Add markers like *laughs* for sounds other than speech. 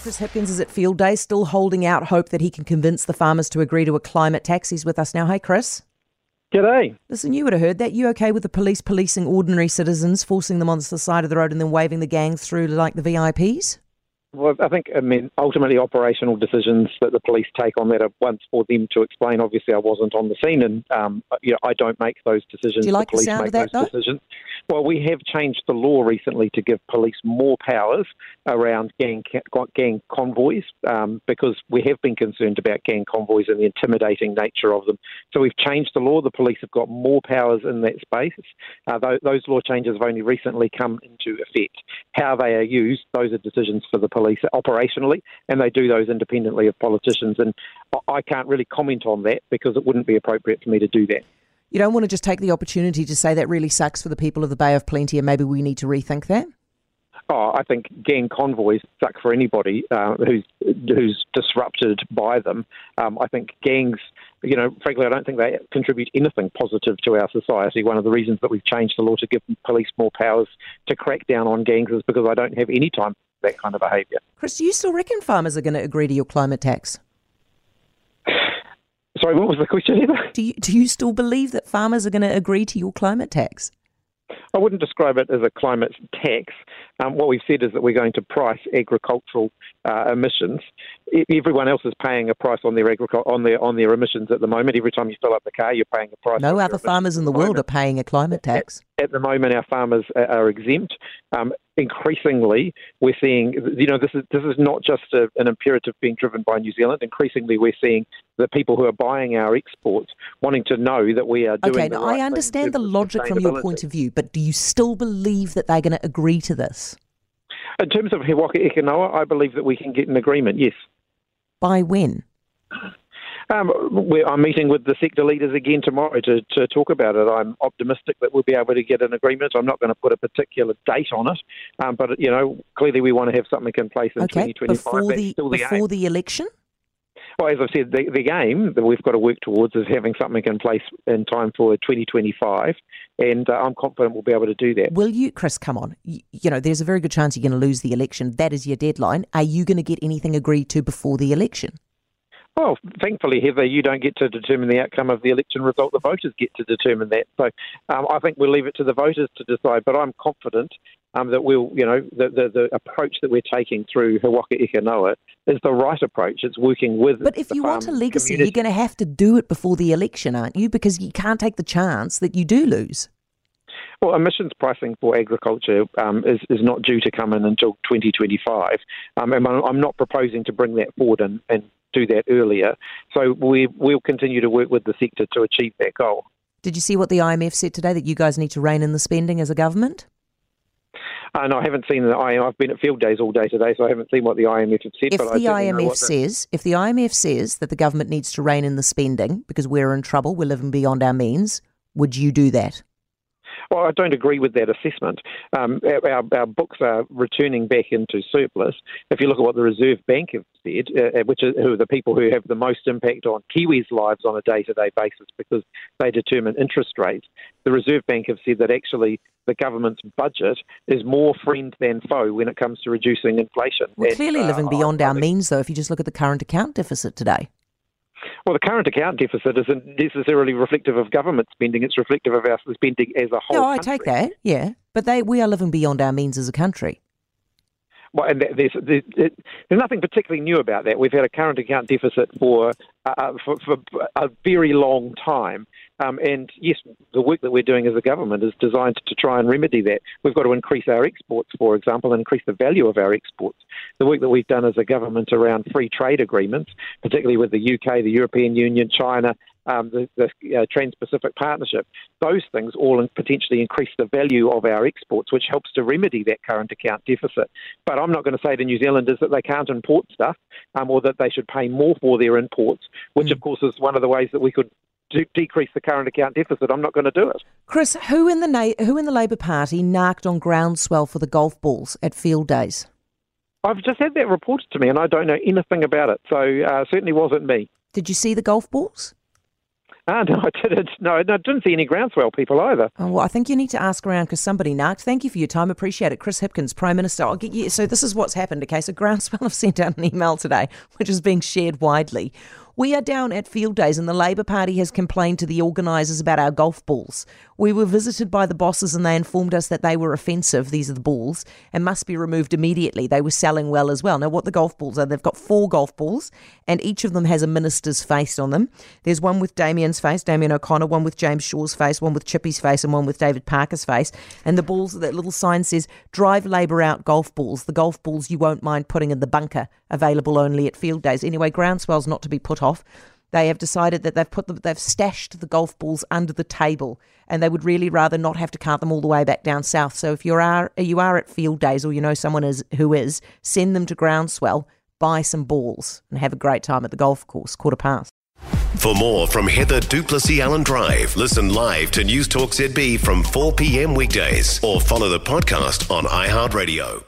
Chris Hipkins is at Field Day, still holding out hope that he can convince the farmers to agree to a climate tax. He's with us now. Hey, Chris. G'day. Listen, you would have heard that. You okay with the police policing ordinary citizens, forcing them onto the side of the road and then waving the gangs through like the VIPs? Well, I think, I mean, ultimately operational decisions that the police take on that are once for them to explain. Obviously, I wasn't on the scene and, um, you know, I don't make those decisions. Do you like the, the sound of that, though? Decisions. Well, we have changed the law recently to give police more powers around gang gang convoys um, because we have been concerned about gang convoys and the intimidating nature of them. So we've changed the law. The police have got more powers in that space. Uh, those, those law changes have only recently come into effect. How they are used, those are decisions for the police operationally, and they do those independently of politicians. And I can't really comment on that because it wouldn't be appropriate for me to do that. You don't want to just take the opportunity to say that really sucks for the people of the Bay of Plenty and maybe we need to rethink that? Oh, I think gang convoys suck for anybody uh, who's who's disrupted by them. Um, I think gangs, you know, frankly, I don't think they contribute anything positive to our society. One of the reasons that we've changed the law to give police more powers to crack down on gangs is because I don't have any time for that kind of behaviour. Chris, do you still reckon farmers are going to agree to your climate tax? Sorry, what was the question, Heather? Do you, do you still believe that farmers are going to agree to your climate tax? I wouldn't describe it as a climate tax. Um, what we've said is that we're going to price agricultural uh, emissions. Everyone else is paying a price on their agricul- on their on their emissions at the moment. Every time you fill up the car, you're paying a price. No other farmers in the world are paying a climate tax. At, at the moment, our farmers are exempt. Um, increasingly, we're seeing, you know, this is this is not just a, an imperative being driven by New Zealand. Increasingly, we're seeing the people who are buying our exports wanting to know that we are doing. Okay, now right I understand the logic from your point of view, but do you still believe that they're going to agree to this? In terms of He Waka Eke Noa, I believe that we can get an agreement. Yes. By when? Um, I'm meeting with the sector leaders again tomorrow to, to talk about it. I'm optimistic that we'll be able to get an agreement. I'm not going to put a particular date on it, um, but you know, clearly we want to have something in place in okay, 2025. Before the, the before the election. Well, as I said, the, the game that we've got to work towards is having something in place in time for 2025, and uh, I'm confident we'll be able to do that. Will you, Chris? Come on, you, you know, there's a very good chance you're going to lose the election. That is your deadline. Are you going to get anything agreed to before the election? Well, thankfully, Heather, you don't get to determine the outcome of the election result. The voters get to determine that. So um, I think we'll leave it to the voters to decide. But I'm confident um, that we'll, you know, the, the, the, approach that we're taking through He Waka Eke Noa is the right approach. It's working with. But if you want a legacy, community. you're going to have to do it before the election, aren't you? Because you can't take the chance that you do lose. Well, emissions pricing for agriculture um, is, is not due to come in until 2025. Um, and I'm not proposing to bring that forward and, and do that earlier. So we, we'll continue to work with the sector to achieve that goal. Did you see what the IMF said today that you guys need to rein in the spending as a government? No, I haven't seen the IMF. I've been at field days all day today, so I haven't seen what the IMF have said. If the IMF says, if the IMF says that the government needs to rein in the spending because we're in trouble, we're living beyond our means, would you do that? Well, I don't agree with that assessment. Um, our, our, books are returning back into surplus. If you look at what the Reserve Bank have said, uh, uh which are who are the people who have the most impact on Kiwis' lives on a day-to-day basis because they determine interest rates, the Reserve Bank have said that actually the government's budget is more friend than foe when it comes to reducing inflation. We're and, clearly uh, living beyond our means, though. If you just look at the current account deficit today. Well, the current account deficit isn't necessarily reflective of government spending; it's reflective of our spending as a whole. No, I take that. Yeah, but they we are living beyond our means as a country. Well, and there's, there's, nothing particularly new about that. We've had a current account deficit for, uh, uh, for, for a very long time. Um, and yes, the work that we're doing as a government is designed to try and remedy that. We've got to increase our exports, for example, and increase the value of our exports. The work that we've done as a government around free trade agreements, particularly with the UK, the European Union, China, um, the, the uh, Trans-Pacific Partnership. Those things all potentially increase the value of our exports, which helps to remedy that current account deficit. But I'm not going to say to New Zealanders that they can't import stuff um, or that they should pay more for their imports, which, mm. of course, is one of the ways that we could decrease the current account deficit. I'm not going to do it. Chris, who in the Na- who in the Labor Party narked on groundswell for the golf balls at field days? I've just had that reported to me, and I don't know anything about it. So uh, certainly wasn't me. Did you see the golf balls? *laughs* Ah, no, I didn't. No, I didn't see any groundswell people either. Oh, well, I think you need to ask around because somebody knocked. Thank you for your time. Appreciate it. Chris Hipkins, Prime Minister. I'll get you. So this is what's happened. Okay, so Groundswell *laughs* have sent out an email today, which is being shared widely. We are down at field days, and the Labour Party has complained to the organisers about our golf balls. We were visited by the bosses, and they informed us that they were offensive, these are the balls, and must be removed immediately. They were selling well as well. Now, what the golf balls are, they've got four golf balls, and each of them has a minister's face on them. There's one with Damien's face, Damien O'Connor, one with James Shaw's face, one with Chippy's face, and one with David Parker's face. And the balls, that little sign says, Drive Labour out golf balls. The golf balls you won't mind putting in the bunker, available only at field days. Anyway, groundswell's not to be put off. They have decided that they've put the, they've stashed the golf balls under the table, and they would really rather not have to cart them all the way back down south. So if you are you are at field days or you know someone is who is, send them to Groundswell, buy some balls, and have a great time at the golf course. Quarter past. For more from Heather du Plessis-Allen Drive, listen live to News Talk ZB from 4 p.m. weekdays or follow the podcast on iHeartRadio.